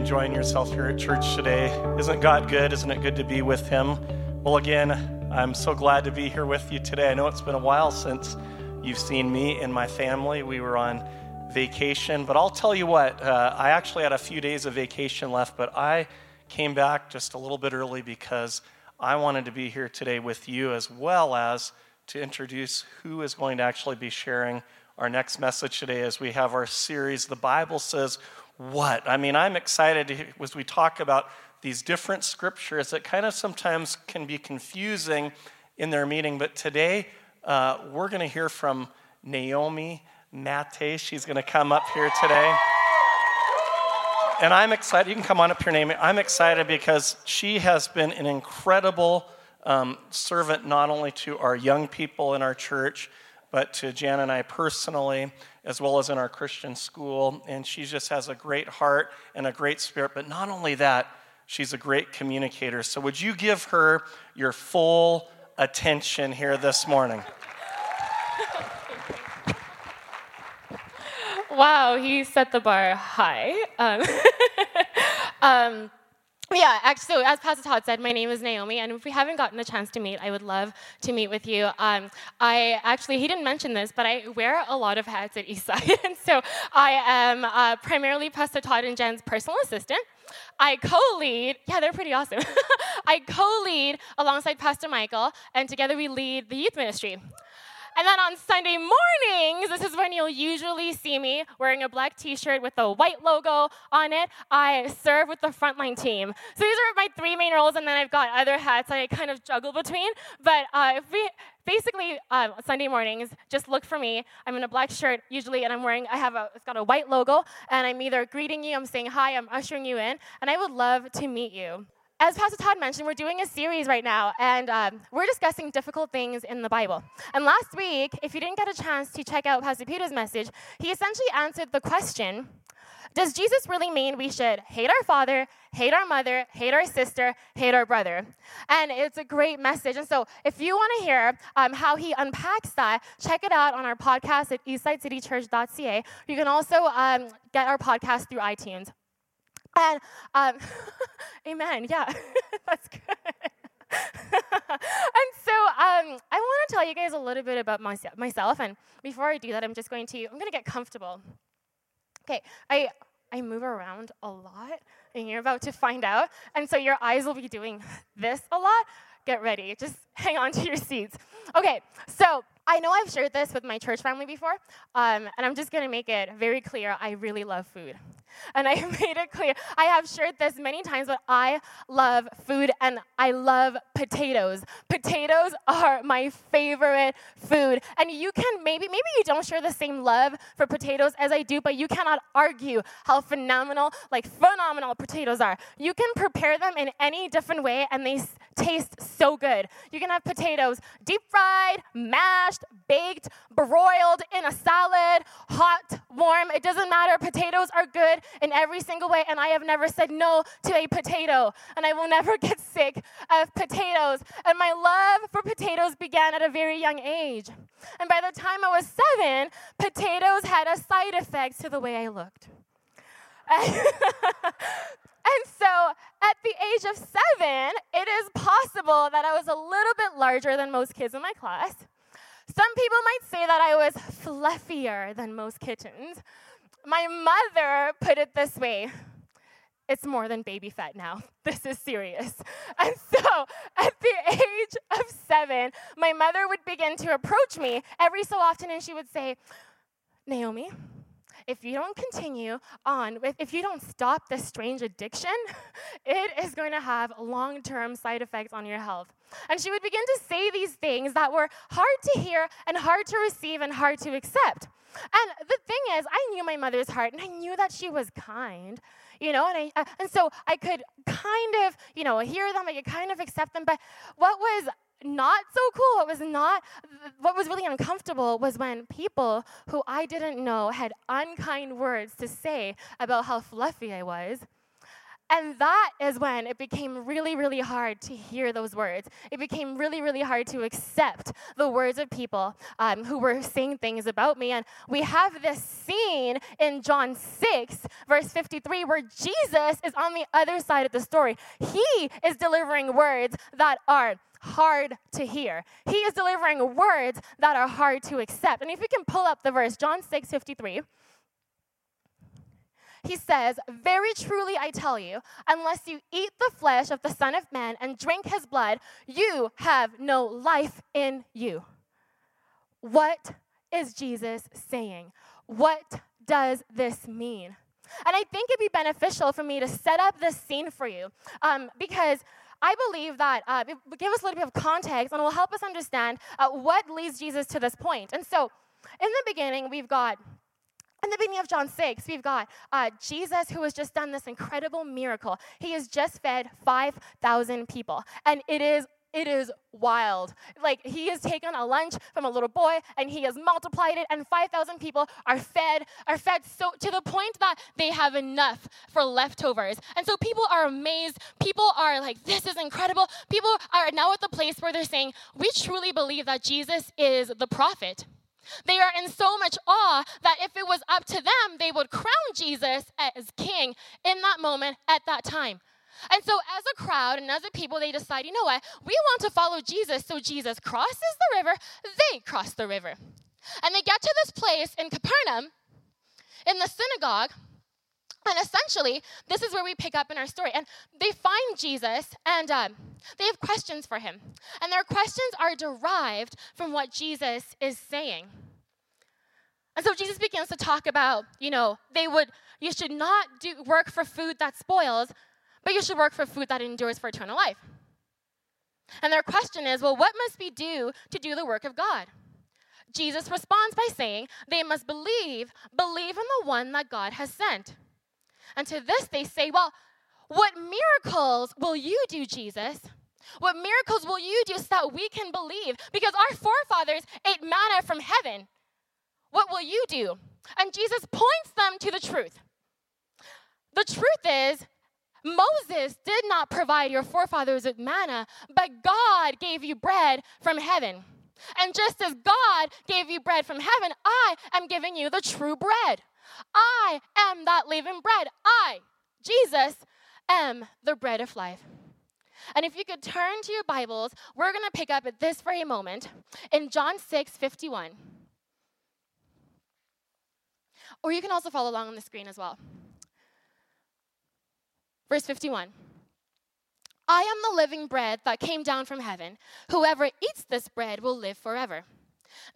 enjoying yourself here at church today? Isn't God good? Isn't it good to be with Him? Well, again, I'm so glad to be here with you today. I know it's been a while since you've seen me and my family. We were on vacation, but I'll tell you what, uh, I actually had a few days of vacation left, but I came back just a little bit early because I wanted to be here today with you as well as to introduce who is going to actually be sharing our next message today as we have our series, The Bible Says what? I mean, I'm excited as we talk about these different scriptures that kind of sometimes can be confusing in their meaning. But today, uh, we're going to hear from Naomi Mate. She's going to come up here today. And I'm excited. You can come on up here, Naomi. I'm excited because she has been an incredible um, servant not only to our young people in our church, but to Jan and I personally, as well as in our Christian school. And she just has a great heart and a great spirit. But not only that, she's a great communicator. So, would you give her your full attention here this morning? wow, he set the bar high. Um, um, yeah, actually, so as Pastor Todd said, my name is Naomi, and if we haven't gotten a chance to meet, I would love to meet with you. Um, I actually, he didn't mention this, but I wear a lot of hats at Eastside, and so I am uh, primarily Pastor Todd and Jen's personal assistant. I co-lead, yeah, they're pretty awesome. I co-lead alongside Pastor Michael, and together we lead the youth ministry. And then on Sunday mornings, this is when you'll usually see me wearing a black t shirt with a white logo on it. I serve with the frontline team. So these are my three main roles, and then I've got other hats I kind of juggle between. But uh, we, basically, uh, Sunday mornings, just look for me. I'm in a black shirt usually, and I'm wearing, I have a, it's got a white logo, and I'm either greeting you, I'm saying hi, I'm ushering you in, and I would love to meet you as Pastor Todd mentioned, we're doing a series right now, and um, we're discussing difficult things in the Bible. And last week, if you didn't get a chance to check out Pastor Peter's message, he essentially answered the question Does Jesus really mean we should hate our father, hate our mother, hate our sister, hate our brother? And it's a great message. And so, if you want to hear um, how he unpacks that, check it out on our podcast at eastsidecitychurch.ca. You can also um, get our podcast through iTunes. And um, amen, yeah, that's good. and so um, I want to tell you guys a little bit about myself. And before I do that, I'm just going to, I'm going to get comfortable. Okay, I, I move around a lot, and you're about to find out. And so your eyes will be doing this a lot. Get ready, just hang on to your seats. Okay, so I know I've shared this with my church family before, um, and I'm just going to make it very clear I really love food. And I made it clear. I have shared this many times, but I love food and I love potatoes. Potatoes are my favorite food. And you can maybe, maybe you don't share the same love for potatoes as I do, but you cannot argue how phenomenal, like phenomenal potatoes are. You can prepare them in any different way and they taste so good. You can have potatoes deep fried, mashed, baked, broiled in a salad, hot, warm. It doesn't matter. Potatoes are good in every single way, and I have never said no to a potato, and I will never get sick of potatoes. And my love for potatoes began at a very young age. And by the time I was seven, potatoes had a side effect to the way I looked. And so at the age of seven, it is possible that I was a little bit larger than most kids in my class. Some people might say that I was fluffier than most kittens. My mother put it this way it's more than baby fat now. This is serious. And so at the age of seven, my mother would begin to approach me every so often and she would say, Naomi, if you don't continue on, with, if you don't stop this strange addiction, it is going to have long term side effects on your health. And she would begin to say these things that were hard to hear and hard to receive and hard to accept. And the thing is, I knew my mother's heart and I knew that she was kind, you know, and, I, uh, and so I could kind of, you know, hear them, I could kind of accept them. But what was not so cool, what was not, what was really uncomfortable was when people who I didn't know had unkind words to say about how fluffy I was. And that is when it became really, really hard to hear those words. It became really, really hard to accept the words of people um, who were saying things about me. And we have this scene in John 6, verse 53, where Jesus is on the other side of the story. He is delivering words that are hard to hear. He is delivering words that are hard to accept. And if we can pull up the verse, John 6 53 he says, Very truly I tell you, unless you eat the flesh of the Son of Man and drink his blood, you have no life in you. What is Jesus saying? What does this mean? And I think it'd be beneficial for me to set up this scene for you um, because I believe that uh, it will give us a little bit of context and will help us understand uh, what leads Jesus to this point. And so, in the beginning, we've got in the beginning of John 6, we've got uh, Jesus who has just done this incredible miracle. He has just fed 5,000 people, and it is it is wild. Like he has taken a lunch from a little boy and he has multiplied it, and 5,000 people are fed, are fed so to the point that they have enough for leftovers. And so people are amazed. People are like, this is incredible. People are now at the place where they're saying, we truly believe that Jesus is the prophet. They are in so much awe that if it was up to them, they would crown Jesus as king in that moment at that time. And so, as a crowd and as a people, they decide, you know what? We want to follow Jesus. So, Jesus crosses the river, they cross the river. And they get to this place in Capernaum, in the synagogue. And essentially, this is where we pick up in our story. And they find Jesus and uh, they have questions for him. And their questions are derived from what Jesus is saying. And so Jesus begins to talk about, you know, they would, you should not do work for food that spoils, but you should work for food that endures for eternal life. And their question is, well, what must we do to do the work of God? Jesus responds by saying, they must believe, believe in the one that God has sent. And to this they say, well, what miracles will you do, Jesus? What miracles will you do so that we can believe? Because our forefathers ate manna from heaven. What will you do? And Jesus points them to the truth. The truth is, Moses did not provide your forefathers with manna, but God gave you bread from heaven. And just as God gave you bread from heaven, I am giving you the true bread. I am that living bread. I, Jesus, am the bread of life. And if you could turn to your Bibles, we're going to pick up at this very moment in John 6 51. Or you can also follow along on the screen as well. Verse 51. I am the living bread that came down from heaven. Whoever eats this bread will live forever.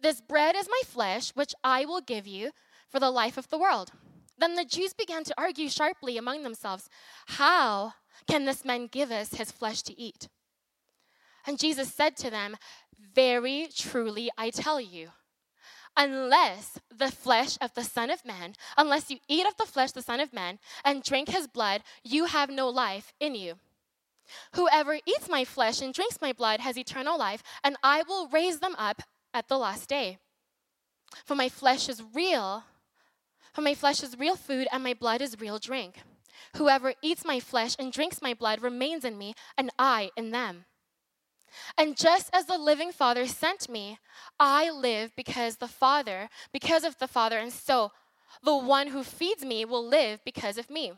This bread is my flesh, which I will give you for the life of the world. Then the Jews began to argue sharply among themselves How can this man give us his flesh to eat? And Jesus said to them, Very truly I tell you, unless the flesh of the Son of Man, unless you eat of the flesh of the Son of Man and drink his blood, you have no life in you. Whoever eats my flesh and drinks my blood has eternal life, and I will raise them up at the last day. For my flesh is real, for my flesh is real food, and my blood is real drink. Whoever eats my flesh and drinks my blood remains in me, and I in them. And just as the living Father sent me, I live because the Father, because of the Father, and so the one who feeds me will live because of me.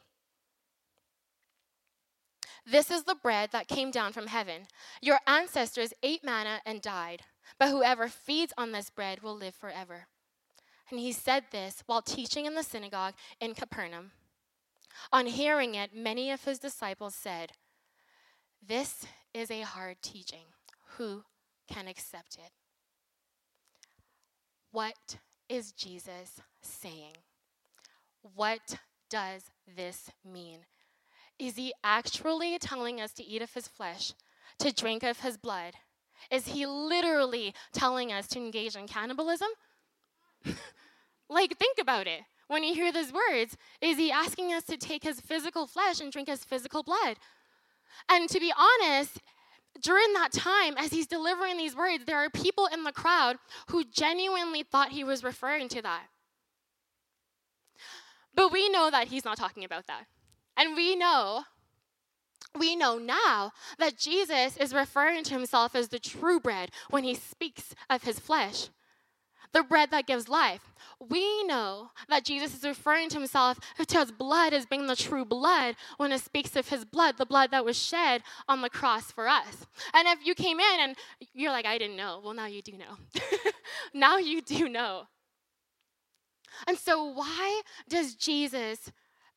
This is the bread that came down from heaven. Your ancestors ate manna and died, but whoever feeds on this bread will live forever. And he said this while teaching in the synagogue in Capernaum. On hearing it, many of his disciples said, This is a hard teaching. Who can accept it? What is Jesus saying? What does this mean? Is he actually telling us to eat of his flesh, to drink of his blood? Is he literally telling us to engage in cannibalism? like, think about it. When you hear those words, is he asking us to take his physical flesh and drink his physical blood? And to be honest, during that time, as he's delivering these words, there are people in the crowd who genuinely thought he was referring to that. But we know that he's not talking about that. And we know we know now that Jesus is referring to himself as the true bread when he speaks of his flesh, the bread that gives life. We know that Jesus is referring to himself to his blood as being the true blood when it speaks of his blood, the blood that was shed on the cross for us. And if you came in and you're like, I didn't know, well, now you do know. now you do know. And so, why does Jesus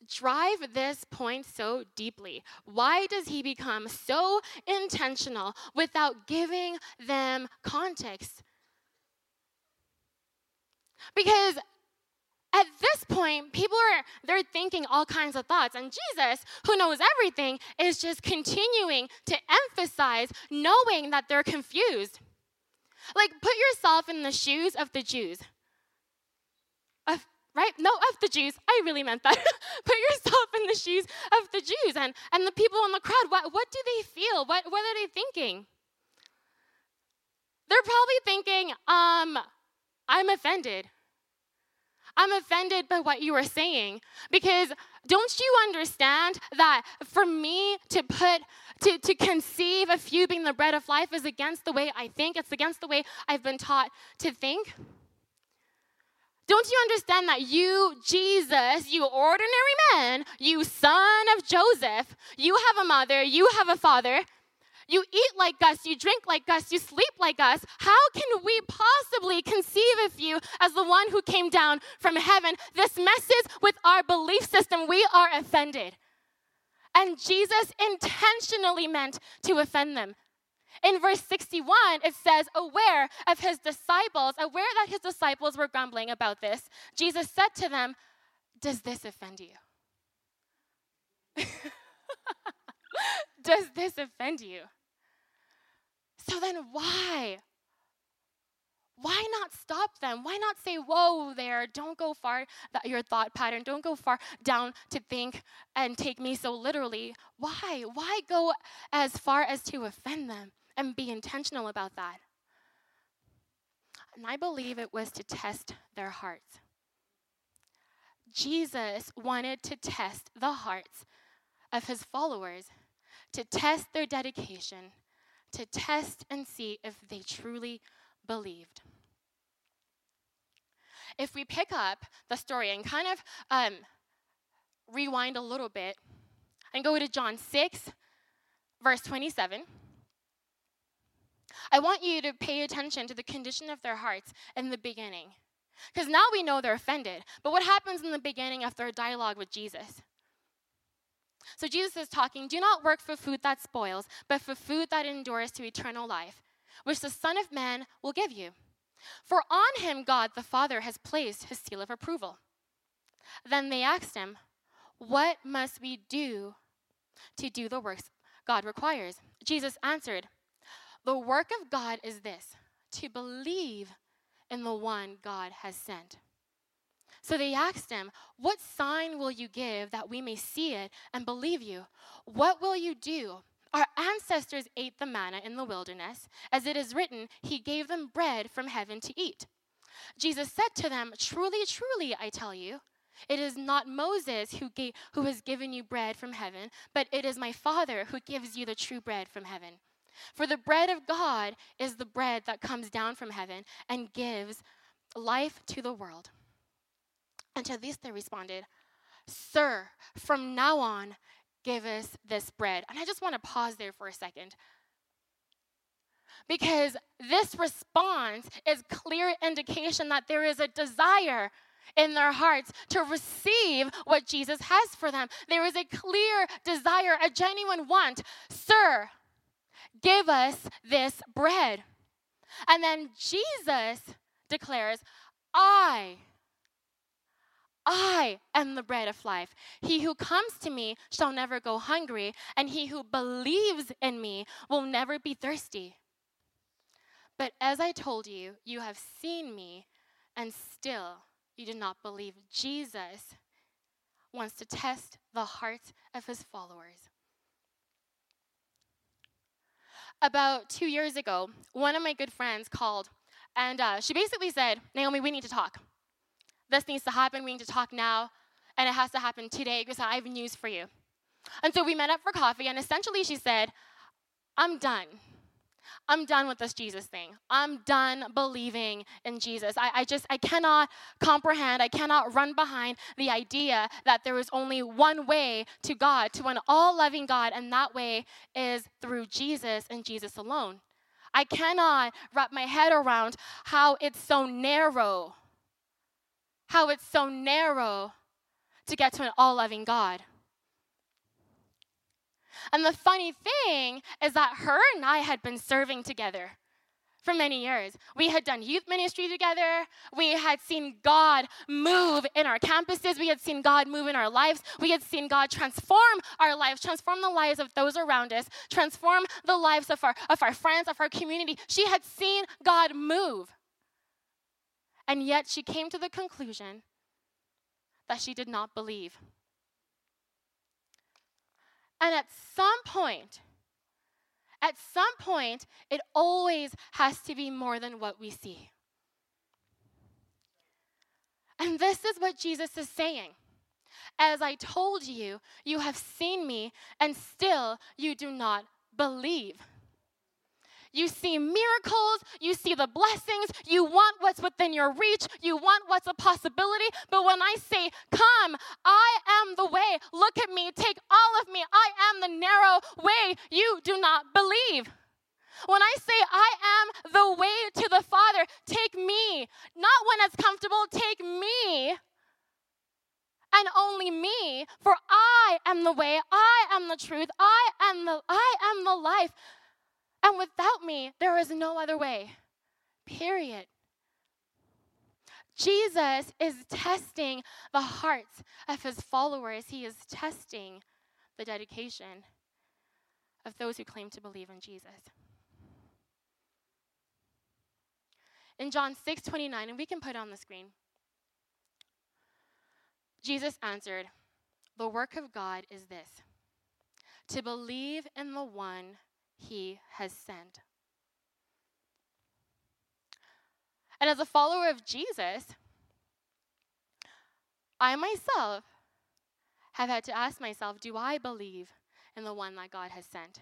drive this point so deeply? Why does he become so intentional without giving them context? Because at this point people are they're thinking all kinds of thoughts and jesus who knows everything is just continuing to emphasize knowing that they're confused like put yourself in the shoes of the jews right? No, of the Jews. I really meant that. Put yourself in the shoes of the Jews and, and the people in the crowd. What, what do they feel? What, what are they thinking? They're probably thinking, um, I'm offended. I'm offended by what you are saying because don't you understand that for me to put to, to conceive of you being the bread of life is against the way I think, it's against the way I've been taught to think? Don't you understand that you, Jesus, you ordinary man, you son of Joseph, you have a mother, you have a father, you eat like us, you drink like us, you sleep like us. How can we possibly conceive of you as the one who came down from heaven? This messes with our belief system. We are offended. And Jesus intentionally meant to offend them. In verse 61, it says, aware of his disciples, aware that his disciples were grumbling about this, Jesus said to them, Does this offend you? Does this offend you? So then, why? Why not stop them? Why not say, Whoa, there, don't go far, that your thought pattern, don't go far down to think and take me so literally? Why? Why go as far as to offend them? and be intentional about that. And I believe it was to test their hearts. Jesus wanted to test the hearts of his followers, to test their dedication, to test and see if they truly believed. If we pick up the story and kind of um, rewind a little bit and go to John 6, verse 27. I want you to pay attention to the condition of their hearts in the beginning. Because now we know they're offended. But what happens in the beginning after a dialogue with Jesus? So Jesus is talking, Do not work for food that spoils, but for food that endures to eternal life, which the Son of Man will give you. For on him God the Father has placed his seal of approval. Then they asked him, What must we do to do the works God requires? Jesus answered, the work of God is this to believe in the one God has sent. So they asked him, What sign will you give that we may see it and believe you? What will you do? Our ancestors ate the manna in the wilderness. As it is written, He gave them bread from heaven to eat. Jesus said to them, Truly, truly, I tell you, it is not Moses who, gave, who has given you bread from heaven, but it is my Father who gives you the true bread from heaven. For the bread of God is the bread that comes down from heaven and gives life to the world. And to this they responded, Sir, from now on, give us this bread. And I just want to pause there for a second. Because this response is clear indication that there is a desire in their hearts to receive what Jesus has for them. There is a clear desire, a genuine want. Sir, Give us this bread. And then Jesus declares, I, I am the bread of life. He who comes to me shall never go hungry, and he who believes in me will never be thirsty. But as I told you, you have seen me, and still you do not believe. Jesus wants to test the hearts of his followers about two years ago, one of my good friends called, and uh, she basically said, Naomi, we need to talk. This needs to happen. We need to talk now, and it has to happen today because I have news for you. And so we met up for coffee, and essentially she said, I'm done. I'm done with this Jesus thing. I'm done believing in Jesus. I, I just, I cannot comprehend, I cannot run behind the idea that there is only one way to God, to an all loving God, and that way is through Jesus and Jesus alone. I cannot wrap my head around how it's so narrow, how it's so narrow to get to an all loving God. And the funny thing is that her and I had been serving together for many years. We had done youth ministry together. We had seen God move in our campuses. We had seen God move in our lives. We had seen God transform our lives, transform the lives of those around us, transform the lives of our, of our friends, of our community. She had seen God move. And yet she came to the conclusion that she did not believe. And at some point, at some point, it always has to be more than what we see. And this is what Jesus is saying. As I told you, you have seen me, and still you do not believe. You see miracles, you see the blessings, you want what's within your reach, you want what's a possibility. But when I say, Come, I am the way, look at me, take all of me, I am the narrow way, you do not believe. When I say, I am the way to the Father, take me, not when it's comfortable, take me and only me for i am the way i am the truth i am the i am the life and without me, there is no other way. Period. Jesus is testing the hearts of his followers. He is testing the dedication of those who claim to believe in Jesus. In John 6 29, and we can put on the screen, Jesus answered, The work of God is this to believe in the one he has sent. And as a follower of Jesus, I myself have had to ask myself do I believe in the one that God has sent?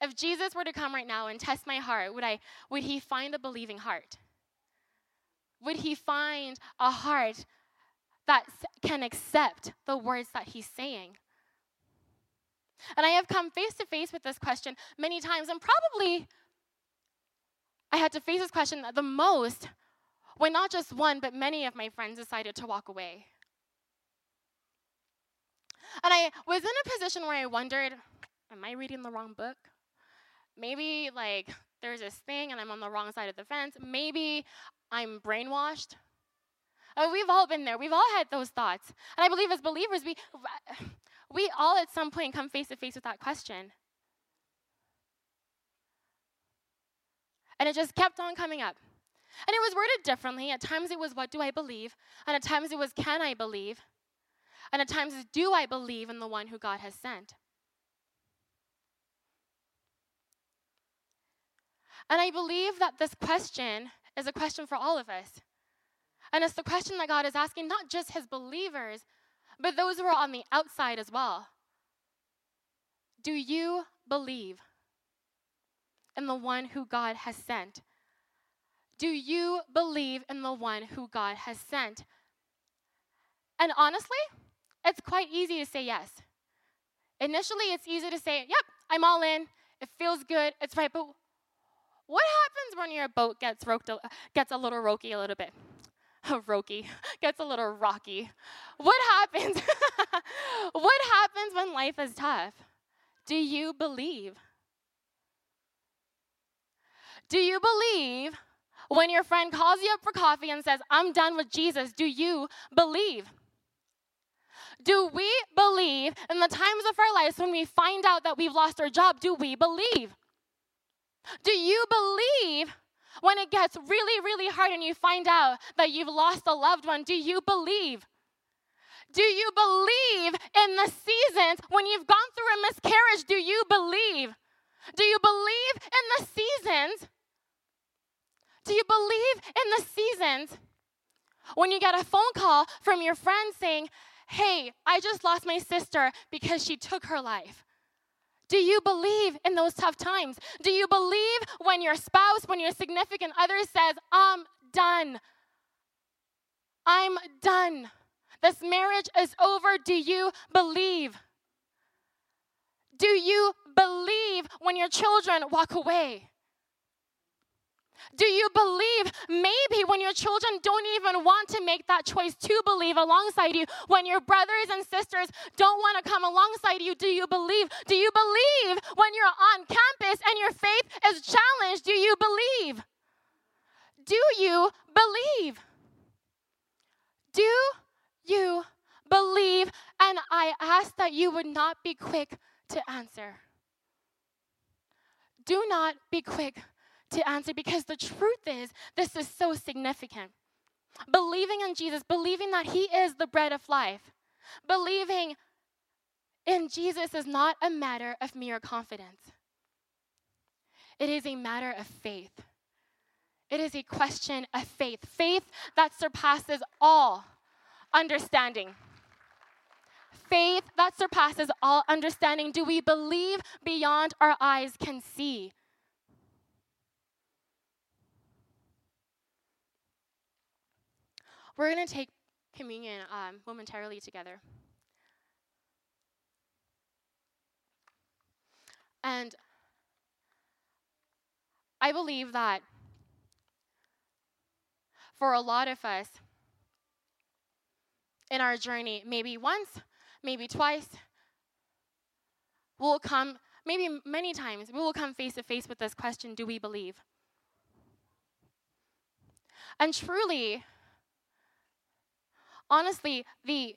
If Jesus were to come right now and test my heart, would, I, would he find a believing heart? Would he find a heart that can accept the words that he's saying? And I have come face to face with this question many times, and probably I had to face this question the most when not just one, but many of my friends decided to walk away. And I was in a position where I wondered, am I reading the wrong book? Maybe like there's this thing and I'm on the wrong side of the fence. Maybe I'm brainwashed. Uh, we've all been there. We've all had those thoughts. And I believe as believers, we, we all at some point come face to face with that question. And it just kept on coming up. And it was worded differently. At times it was, What do I believe? And at times it was, Can I believe? And at times Do I believe in the one who God has sent? And I believe that this question is a question for all of us. And it's the question that God is asking not just his believers, but those who are on the outside as well. Do you believe in the one who God has sent? Do you believe in the one who God has sent? And honestly, it's quite easy to say yes. Initially, it's easy to say, yep, I'm all in. It feels good. It's right. But what happens when your boat gets, roped, gets a little rocky a little bit? rocky, gets a little rocky. What happens? what happens when life is tough? Do you believe? Do you believe when your friend calls you up for coffee and says, I'm done with Jesus? Do you believe? Do we believe in the times of our lives when we find out that we've lost our job? Do we believe? Do you believe when it gets really, really hard and you find out that you've lost a loved one, do you believe? Do you believe in the seasons when you've gone through a miscarriage? Do you believe? Do you believe in the seasons? Do you believe in the seasons when you get a phone call from your friend saying, hey, I just lost my sister because she took her life? Do you believe in those tough times? Do you believe when your spouse, when your significant other says, I'm done? I'm done. This marriage is over. Do you believe? Do you believe when your children walk away? Do you believe maybe when your children don't even want to make that choice to believe alongside you, when your brothers and sisters don't want to come alongside you? Do you believe? Do you believe when you're on campus and your faith is challenged? Do you believe? Do you believe? Do you believe? And I ask that you would not be quick to answer. Do not be quick to answer because the truth is, this is so significant. Believing in Jesus, believing that He is the bread of life, believing in Jesus is not a matter of mere confidence, it is a matter of faith. It is a question of faith, faith that surpasses all understanding. Faith that surpasses all understanding. Do we believe beyond our eyes can see? We're going to take communion um, momentarily together. And I believe that for a lot of us in our journey, maybe once, maybe twice, we'll come, maybe many times, we will come face to face with this question do we believe? And truly, honestly, the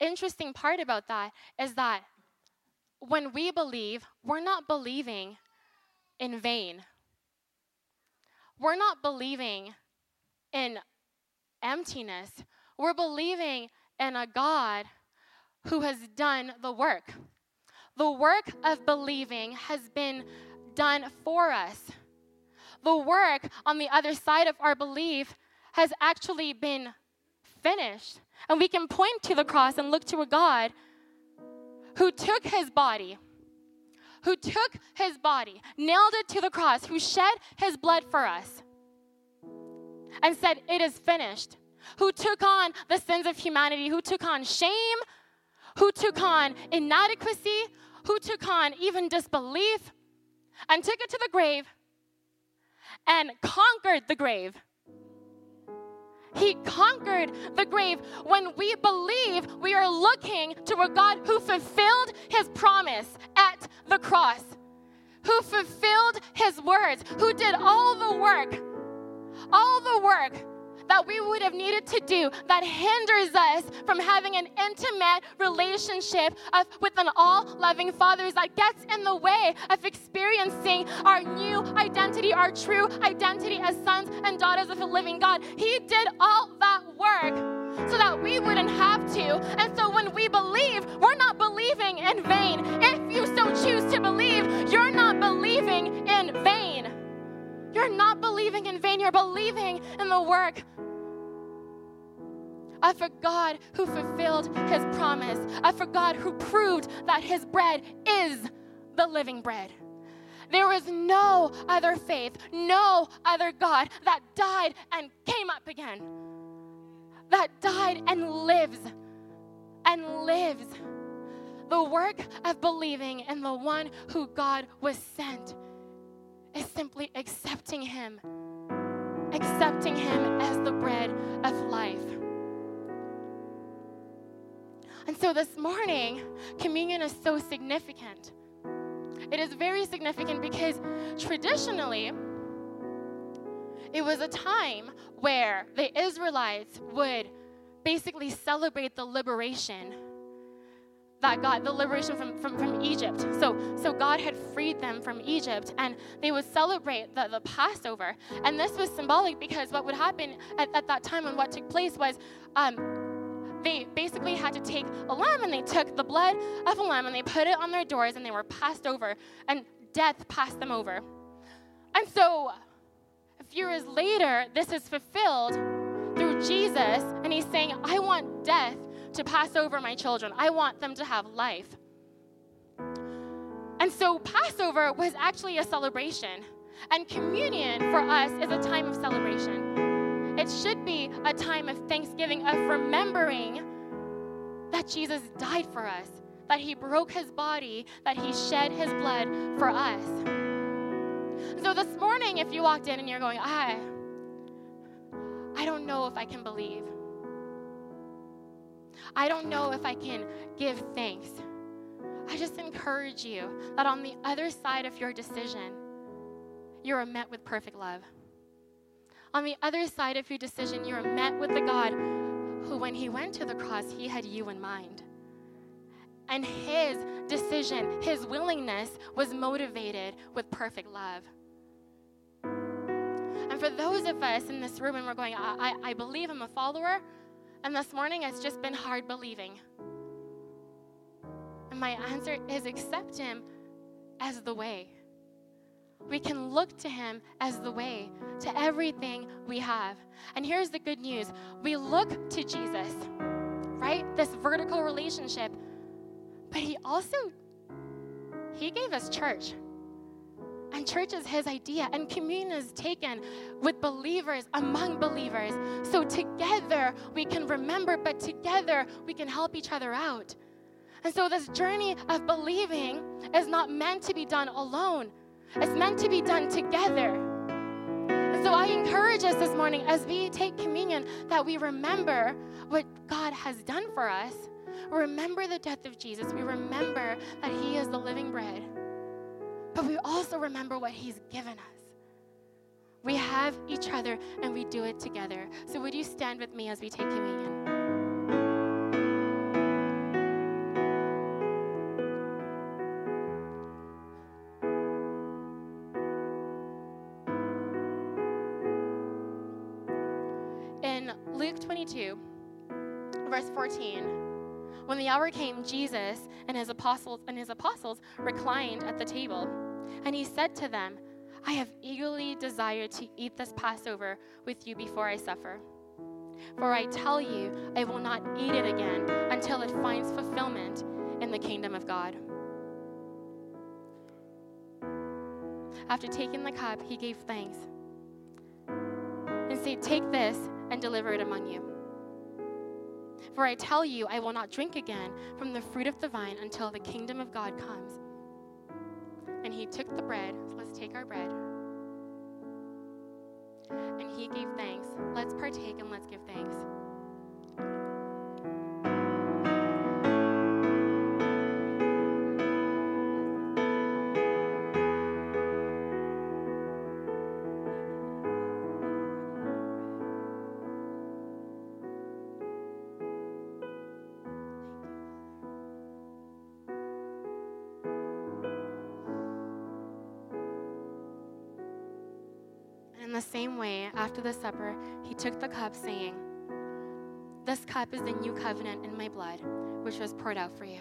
interesting part about that is that when we believe, we're not believing in vain. We're not believing in emptiness. We're believing in a God who has done the work. The work of believing has been done for us. The work on the other side of our belief has actually been finished. And we can point to the cross and look to a God who took his body, who took his body, nailed it to the cross, who shed his blood for us, and said, It is finished. Who took on the sins of humanity, who took on shame, who took on inadequacy, who took on even disbelief, and took it to the grave and conquered the grave he conquered the grave. When we believe, we are looking to a God who fulfilled his promise at the cross, who fulfilled his words, who did all the work, all the work that we would have needed to do that hinders us from having an intimate relationship of, with an all loving Father that gets in the way of experiencing our new identity, our true identity as sons and daughters of a living God. He did all that work so that we wouldn't have to. And so when we believe, we're not believing in vain. If you so choose to believe, you're not believing in. You're not believing in vain, you're believing in the work of a God who fulfilled his promise, a God who proved that his bread is the living bread. There is no other faith, no other God that died and came up again, that died and lives and lives. The work of believing in the one who God was sent is simply accepting Him, accepting Him as the bread of life. And so this morning, communion is so significant. It is very significant because traditionally, it was a time where the Israelites would basically celebrate the liberation that God, the liberation from, from, from Egypt. So, so God had freed them from Egypt, and they would celebrate the, the Passover. And this was symbolic because what would happen at, at that time and what took place was um, they basically had to take a lamb and they took the blood of a lamb and they put it on their doors and they were passed over, and death passed them over. And so, a few years later, this is fulfilled through Jesus, and he's saying, I want death to pass over my children. I want them to have life. And so Passover was actually a celebration. And communion for us is a time of celebration. It should be a time of thanksgiving, of remembering that Jesus died for us, that he broke his body, that he shed his blood for us. So this morning, if you walked in and you're going, I, I don't know if I can believe. I don't know if I can give thanks. I just encourage you that on the other side of your decision, you are met with perfect love. On the other side of your decision, you are met with the God who, when he went to the cross, he had you in mind. And his decision, his willingness was motivated with perfect love. And for those of us in this room, and we're going, I, I, believe I'm a follower, and this morning it's just been hard believing. And my answer is accept him as the way. We can look to him as the way to everything we have. And here's the good news we look to Jesus, right? This vertical relationship. But he also he gave us church. And church is his idea, and communion is taken with believers among believers. So together we can remember, but together we can help each other out. And so this journey of believing is not meant to be done alone, it's meant to be done together. So I encourage us this morning as we take communion that we remember what God has done for us. Remember the death of Jesus. We remember that He is the living bread but we also remember what He's given us. We have each other and we do it together. So, would you stand with me as we take communion? In Luke 22, verse 14, when the hour came, Jesus and his apostles and his apostles reclined at the table. And he said to them, I have eagerly desired to eat this Passover with you before I suffer. For I tell you, I will not eat it again until it finds fulfillment in the kingdom of God. After taking the cup, he gave thanks and said, Take this and deliver it among you. For I tell you, I will not drink again from the fruit of the vine until the kingdom of God comes. And he took the bread. Let's take our bread. And he gave thanks. Let's partake and let's give thanks. In the same way, after the supper, he took the cup, saying, This cup is the new covenant in my blood, which was poured out for you.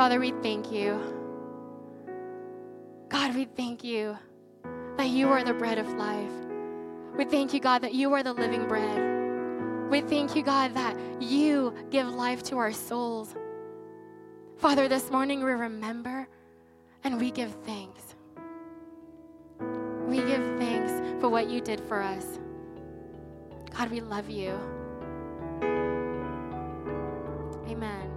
Father, we thank you. God, we thank you that you are the bread of life. We thank you, God, that you are the living bread. We thank you, God, that you give life to our souls. Father, this morning we remember and we give thanks. We give thanks for what you did for us. God, we love you. Amen.